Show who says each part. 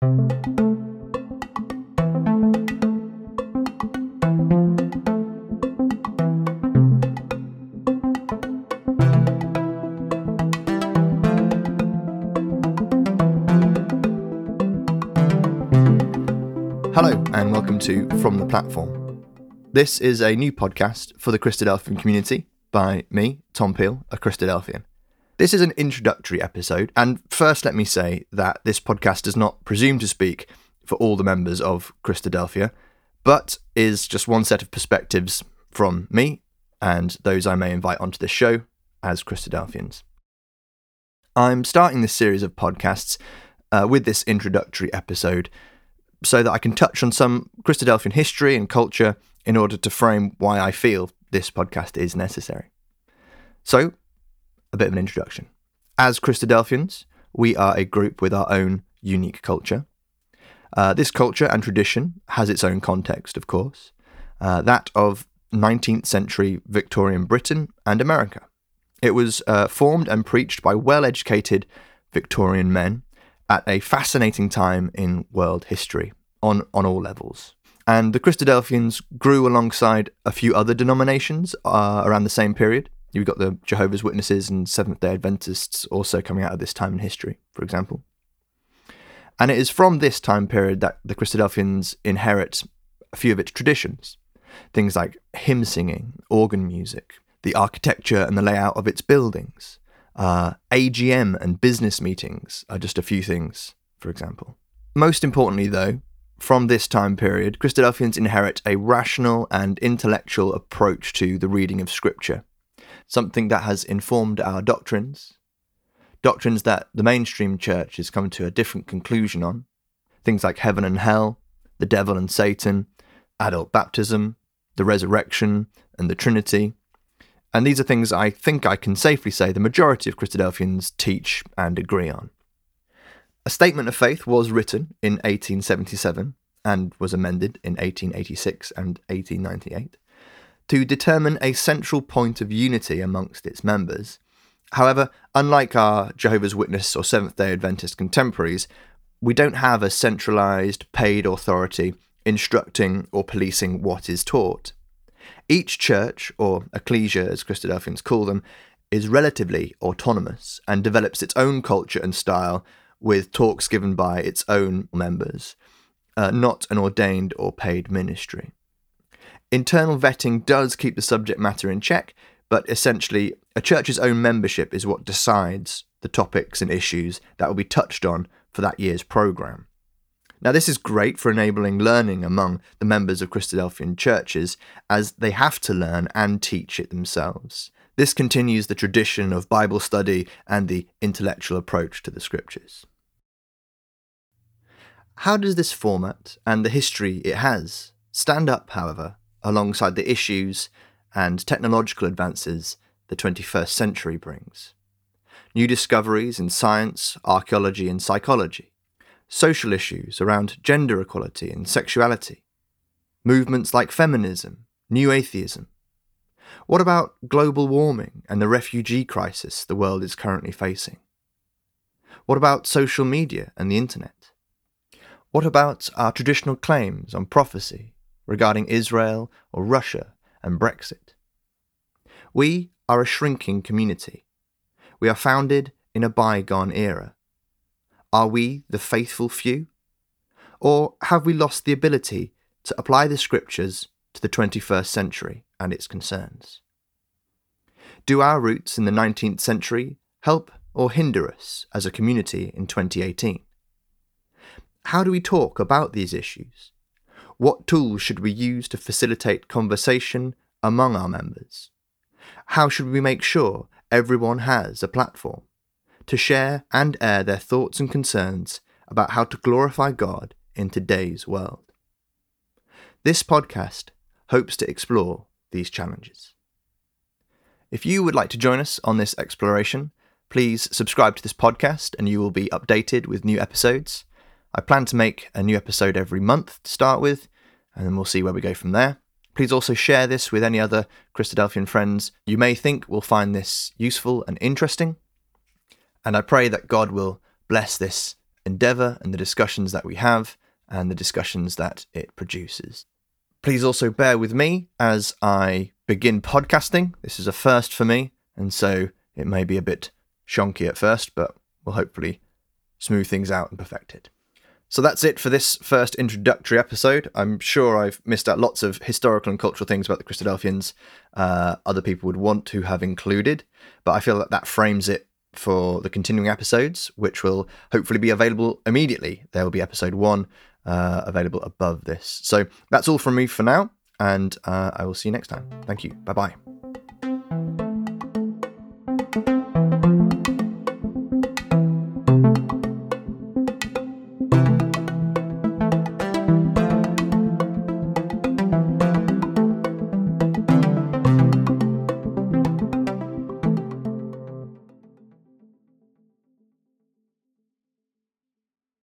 Speaker 1: Hello, and welcome to From the Platform. This is a new podcast for the Christadelphian community by me, Tom Peel, a Christadelphian. This is an introductory episode, and first let me say that this podcast does not presume to speak for all the members of Christadelphia, but is just one set of perspectives from me and those I may invite onto this show as Christadelphians. I'm starting this series of podcasts uh, with this introductory episode so that I can touch on some Christadelphian history and culture in order to frame why I feel this podcast is necessary. So, a bit of an introduction. As Christadelphians, we are a group with our own unique culture. Uh, this culture and tradition has its own context, of course, uh, that of 19th century Victorian Britain and America. It was uh, formed and preached by well educated Victorian men at a fascinating time in world history on, on all levels. And the Christadelphians grew alongside a few other denominations uh, around the same period. You've got the Jehovah's Witnesses and Seventh day Adventists also coming out of this time in history, for example. And it is from this time period that the Christadelphians inherit a few of its traditions. Things like hymn singing, organ music, the architecture and the layout of its buildings, uh, AGM and business meetings are just a few things, for example. Most importantly, though, from this time period, Christadelphians inherit a rational and intellectual approach to the reading of Scripture, something that has informed our doctrines, doctrines that the mainstream church has come to a different conclusion on, things like heaven and hell, the devil and Satan, adult baptism, the resurrection, and the Trinity, and these are things I think I can safely say the majority of Christadelphians teach and agree on. A statement of faith was written in 1877 and was amended in 1886 and 1898 to determine a central point of unity amongst its members. However, unlike our Jehovah's Witness or Seventh day Adventist contemporaries, we don't have a centralized, paid authority instructing or policing what is taught. Each church, or ecclesia as Christadelphians call them, is relatively autonomous and develops its own culture and style with talks given by its own members, uh, not an ordained or paid ministry. Internal vetting does keep the subject matter in check, but essentially, a church's own membership is what decides the topics and issues that will be touched on for that year's programme. Now, this is great for enabling learning among the members of Christadelphian churches, as they have to learn and teach it themselves. This continues the tradition of Bible study and the intellectual approach to the scriptures. How does this format and the history it has stand up, however, alongside the issues and technological advances the 21st century brings? New discoveries in science, archaeology, and psychology social issues around gender equality and sexuality, movements like feminism, new atheism. What about global warming and the refugee crisis the world is currently facing? What about social media and the internet? What about our traditional claims on prophecy regarding Israel or Russia and Brexit? We are a shrinking community. We are founded in a bygone era. Are we the faithful few? Or have we lost the ability to apply the scriptures to the 21st century and its concerns? Do our roots in the 19th century help or hinder us as a community in 2018? How do we talk about these issues? What tools should we use to facilitate conversation among our members? How should we make sure everyone has a platform? to share and air their thoughts and concerns about how to glorify God in today's world. This podcast hopes to explore these challenges. If you would like to join us on this exploration, please subscribe to this podcast and you will be updated with new episodes. I plan to make a new episode every month to start with, and then we'll see where we go from there. Please also share this with any other Christadelphian friends you may think will find this useful and interesting and I pray that God will bless this endeavour and the discussions that we have and the discussions that it produces. Please also bear with me as I begin podcasting. This is a first for me, and so it may be a bit shonky at first, but we'll hopefully smooth things out and perfect it. So that's it for this first introductory episode. I'm sure I've missed out lots of historical and cultural things about the Christadelphians uh, other people would want to have included, but I feel that that frames it for the continuing episodes, which will hopefully be available immediately. There will be episode one uh, available above this. So that's all from me for now, and uh, I will see you next time. Thank you. Bye bye.